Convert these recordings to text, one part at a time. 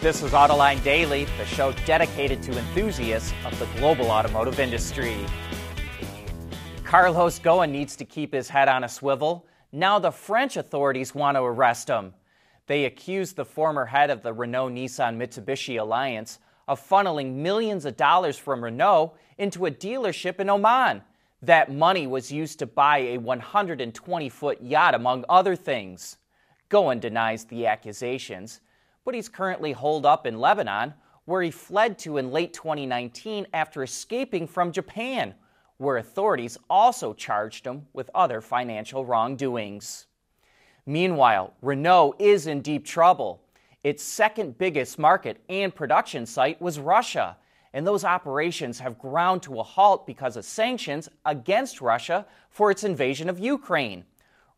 This is Autoline Daily, the show dedicated to enthusiasts of the global automotive industry. Carlos Ghosn needs to keep his head on a swivel. Now the French authorities want to arrest him. They accuse the former head of the Renault Nissan Mitsubishi alliance of funneling millions of dollars from Renault into a dealership in Oman. That money was used to buy a 120 foot yacht, among other things. Ghosn denies the accusations, but he's currently holed up in Lebanon, where he fled to in late 2019 after escaping from Japan where authorities also charged him with other financial wrongdoings. Meanwhile, Renault is in deep trouble. Its second biggest market and production site was Russia, and those operations have ground to a halt because of sanctions against Russia for its invasion of Ukraine.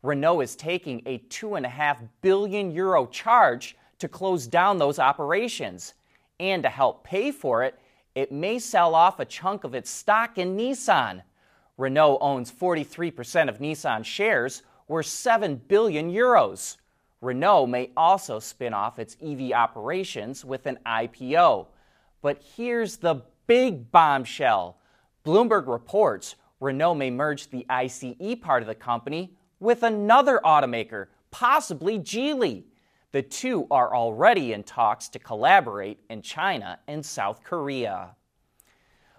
Renault is taking a 2.5 billion euro charge to close down those operations. And to help pay for it, it may sell off a chunk of its stock in Nissan. Renault owns 43% of Nissan shares, worth 7 billion euros. Renault may also spin off its EV operations with an IPO. But here's the big bombshell Bloomberg reports Renault may merge the ICE part of the company with another automaker, possibly Geely. The two are already in talks to collaborate in China and South Korea.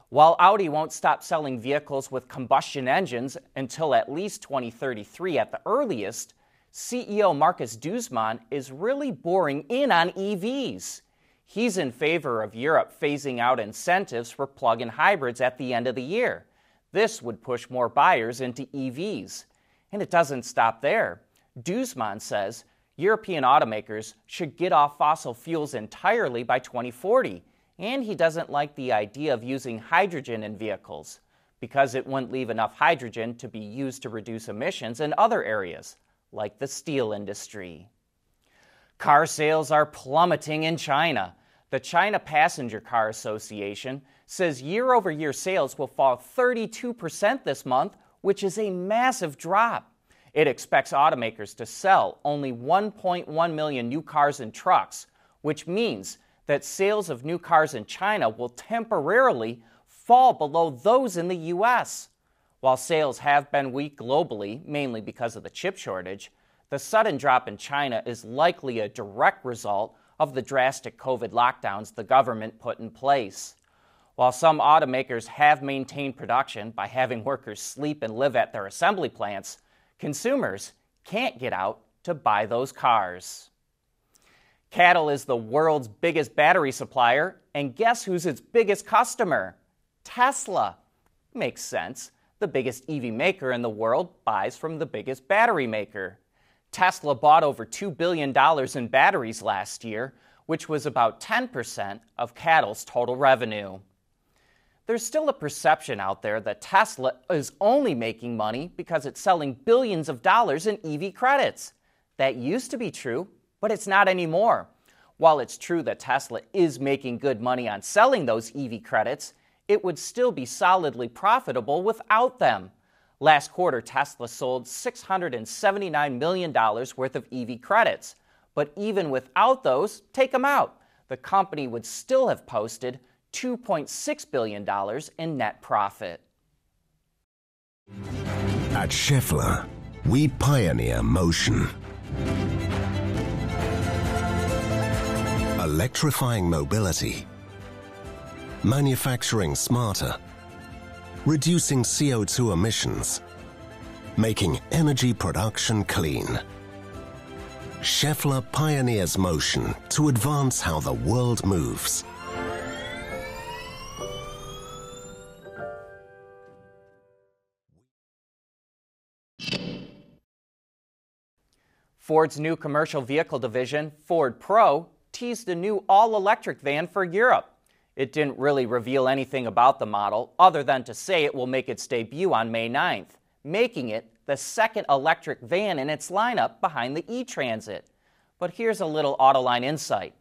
While Audi won't stop selling vehicles with combustion engines until at least 2033 at the earliest, CEO Markus Duesmann is really boring in on EVs. He's in favor of Europe phasing out incentives for plug in hybrids at the end of the year. This would push more buyers into EVs. And it doesn't stop there. Duesmann says European automakers should get off fossil fuels entirely by 2040, and he doesn't like the idea of using hydrogen in vehicles because it wouldn't leave enough hydrogen to be used to reduce emissions in other areas, like the steel industry. Car sales are plummeting in China. The China Passenger Car Association says year over year sales will fall 32% this month, which is a massive drop. It expects automakers to sell only 1.1 million new cars and trucks, which means that sales of new cars in China will temporarily fall below those in the U.S. While sales have been weak globally, mainly because of the chip shortage, the sudden drop in China is likely a direct result of the drastic COVID lockdowns the government put in place. While some automakers have maintained production by having workers sleep and live at their assembly plants, consumers can't get out to buy those cars. CATL is the world's biggest battery supplier, and guess who's its biggest customer? Tesla. Makes sense. The biggest EV maker in the world buys from the biggest battery maker. Tesla bought over $2 billion in batteries last year, which was about 10% of CATL's total revenue there's still a perception out there that Tesla is only making money because it's selling billions of dollars in EV credits. That used to be true, but it's not anymore. While it's true that Tesla is making good money on selling those EV credits, it would still be solidly profitable without them. Last quarter, Tesla sold $679 million worth of EV credits. But even without those, take them out. The company would still have posted $2.6 billion in net profit. At Schaeffler, we pioneer motion. Electrifying mobility, manufacturing smarter, reducing CO2 emissions, making energy production clean. Schaeffler pioneers motion to advance how the world moves. Ford's new commercial vehicle division, Ford Pro, teased a new all electric van for Europe. It didn't really reveal anything about the model other than to say it will make its debut on May 9th, making it the second electric van in its lineup behind the e Transit. But here's a little Autoline insight.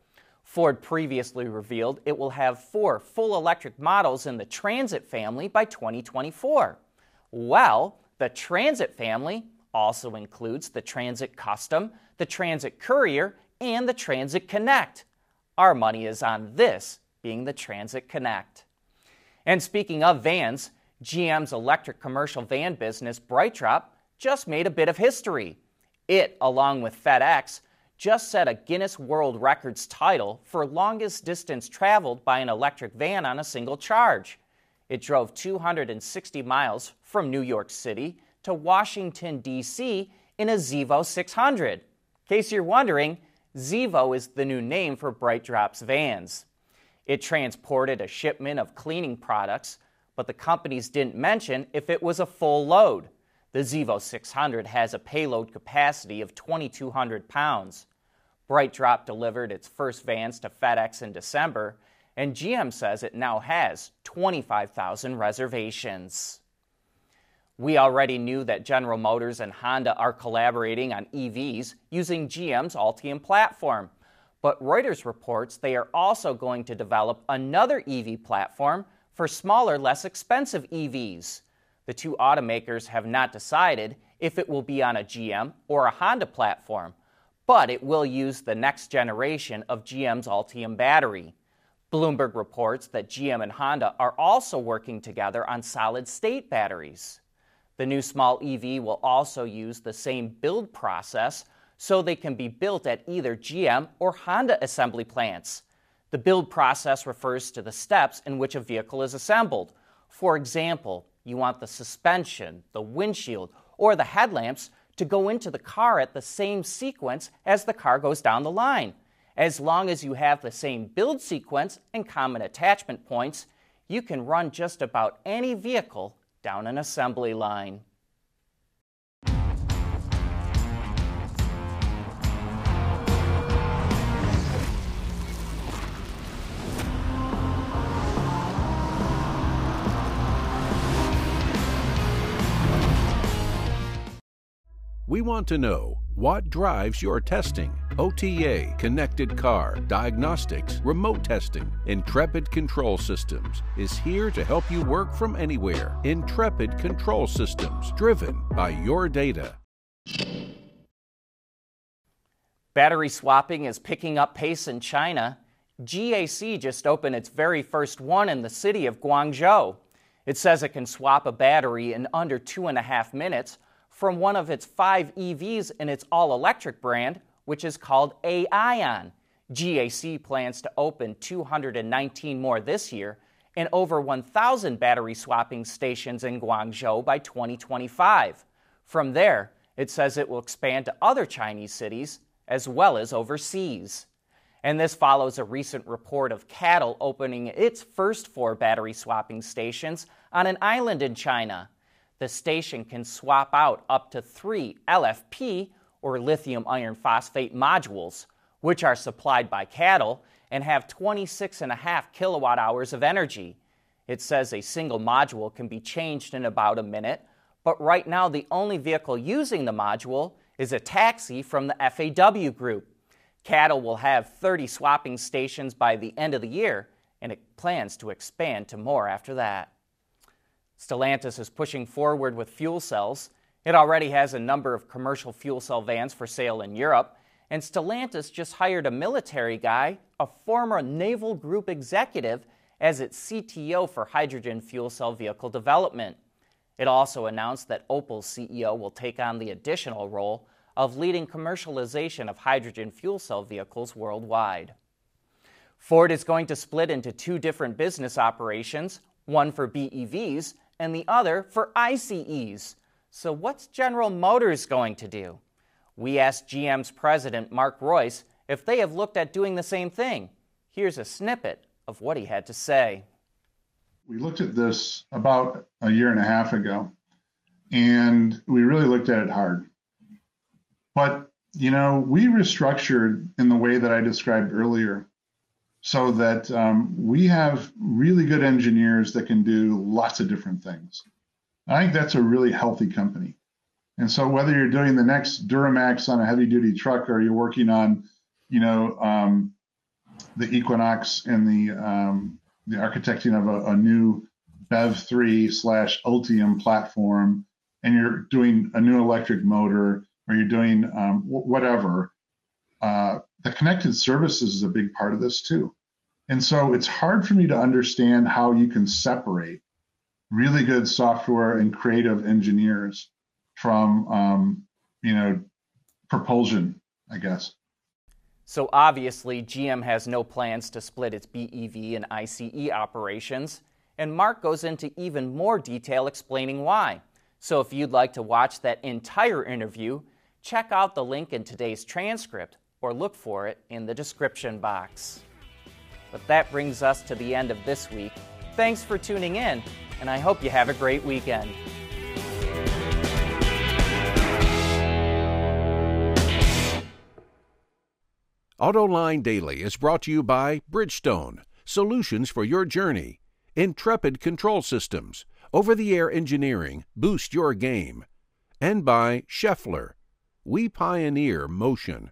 Ford previously revealed it will have four full electric models in the Transit family by 2024. Well, the Transit family also includes the Transit Custom, the Transit Courier, and the Transit Connect. Our money is on this being the Transit Connect. And speaking of vans, GM's electric commercial van business, BrightDrop, just made a bit of history. It, along with FedEx, just set a Guinness World Records title for longest distance traveled by an electric van on a single charge. It drove 260 miles from New York City to Washington, D.C. in a Zevo 600. In case you're wondering, Zevo is the new name for BrightDrop's vans. It transported a shipment of cleaning products, but the companies didn't mention if it was a full load. The Zevo 600 has a payload capacity of 2,200 pounds. BrightDrop delivered its first vans to FedEx in December, and GM says it now has 25,000 reservations. We already knew that General Motors and Honda are collaborating on EVs using GM's Ultium platform. But Reuters reports they are also going to develop another EV platform for smaller, less expensive EVs. The two automakers have not decided if it will be on a GM or a Honda platform, but it will use the next generation of GM's Ultium battery. Bloomberg reports that GM and Honda are also working together on solid state batteries. The new small EV will also use the same build process so they can be built at either GM or Honda assembly plants. The build process refers to the steps in which a vehicle is assembled. For example, you want the suspension, the windshield, or the headlamps to go into the car at the same sequence as the car goes down the line. As long as you have the same build sequence and common attachment points, you can run just about any vehicle down an assembly line. We want to know what drives your testing. OTA, connected car, diagnostics, remote testing. Intrepid Control Systems is here to help you work from anywhere. Intrepid Control Systems, driven by your data. Battery swapping is picking up pace in China. GAC just opened its very first one in the city of Guangzhou. It says it can swap a battery in under two and a half minutes from one of its five EVs in its all electric brand, which is called AION. GAC plans to open 219 more this year and over 1,000 battery swapping stations in Guangzhou by 2025. From there, it says it will expand to other Chinese cities as well as overseas. And this follows a recent report of CATL opening its first four battery swapping stations on an island in China the station can swap out up to three LFP or lithium iron phosphate modules, which are supplied by CATL and have 26.5 kilowatt hours of energy. It says a single module can be changed in about a minute, but right now the only vehicle using the module is a taxi from the FAW group. CATL will have 30 swapping stations by the end of the year, and it plans to expand to more after that. Stellantis is pushing forward with fuel cells. It already has a number of commercial fuel cell vans for sale in Europe, and Stellantis just hired a military guy, a former Naval Group executive, as its CTO for hydrogen fuel cell vehicle development. It also announced that Opel's CEO will take on the additional role of leading commercialization of hydrogen fuel cell vehicles worldwide. Ford is going to split into two different business operations, one for BEVs and the other for ICEs. So, what's General Motors going to do? We asked GM's president, Mark Reuss, if they have looked at doing the same thing. Here's a snippet of what he had to say. We looked at this about a year and a half ago, and we really looked at it hard. But, you know, we restructured in the way that I described earlier so that um, we have really good engineers that can do lots of different things. I think that's a really healthy company. And so whether you're doing the next Duramax on a heavy duty truck or you're working on, you know, um, the Equinox and the um, the architecting of a, a new BEV3 slash Ultium platform, and you're doing a new electric motor or you're doing um, whatever, uh, the connected services is a big part of this too. And so it's hard for me to understand how you can separate really good software and creative engineers from, um, you know, propulsion, I guess. So obviously, GM has no plans to split its BEV and ICE operations, and Mark goes into even more detail explaining why. So if you'd like to watch that entire interview, check out the link in today's transcript or look for it in the description box. But that brings us to the end of this week. Thanks for tuning in, and I hope you have a great weekend. AutoLine Daily is brought to you by Bridgestone, solutions for your journey, Intrepid Control Systems, over the air engineering, boost your game, and by Schaeffler. We pioneer motion.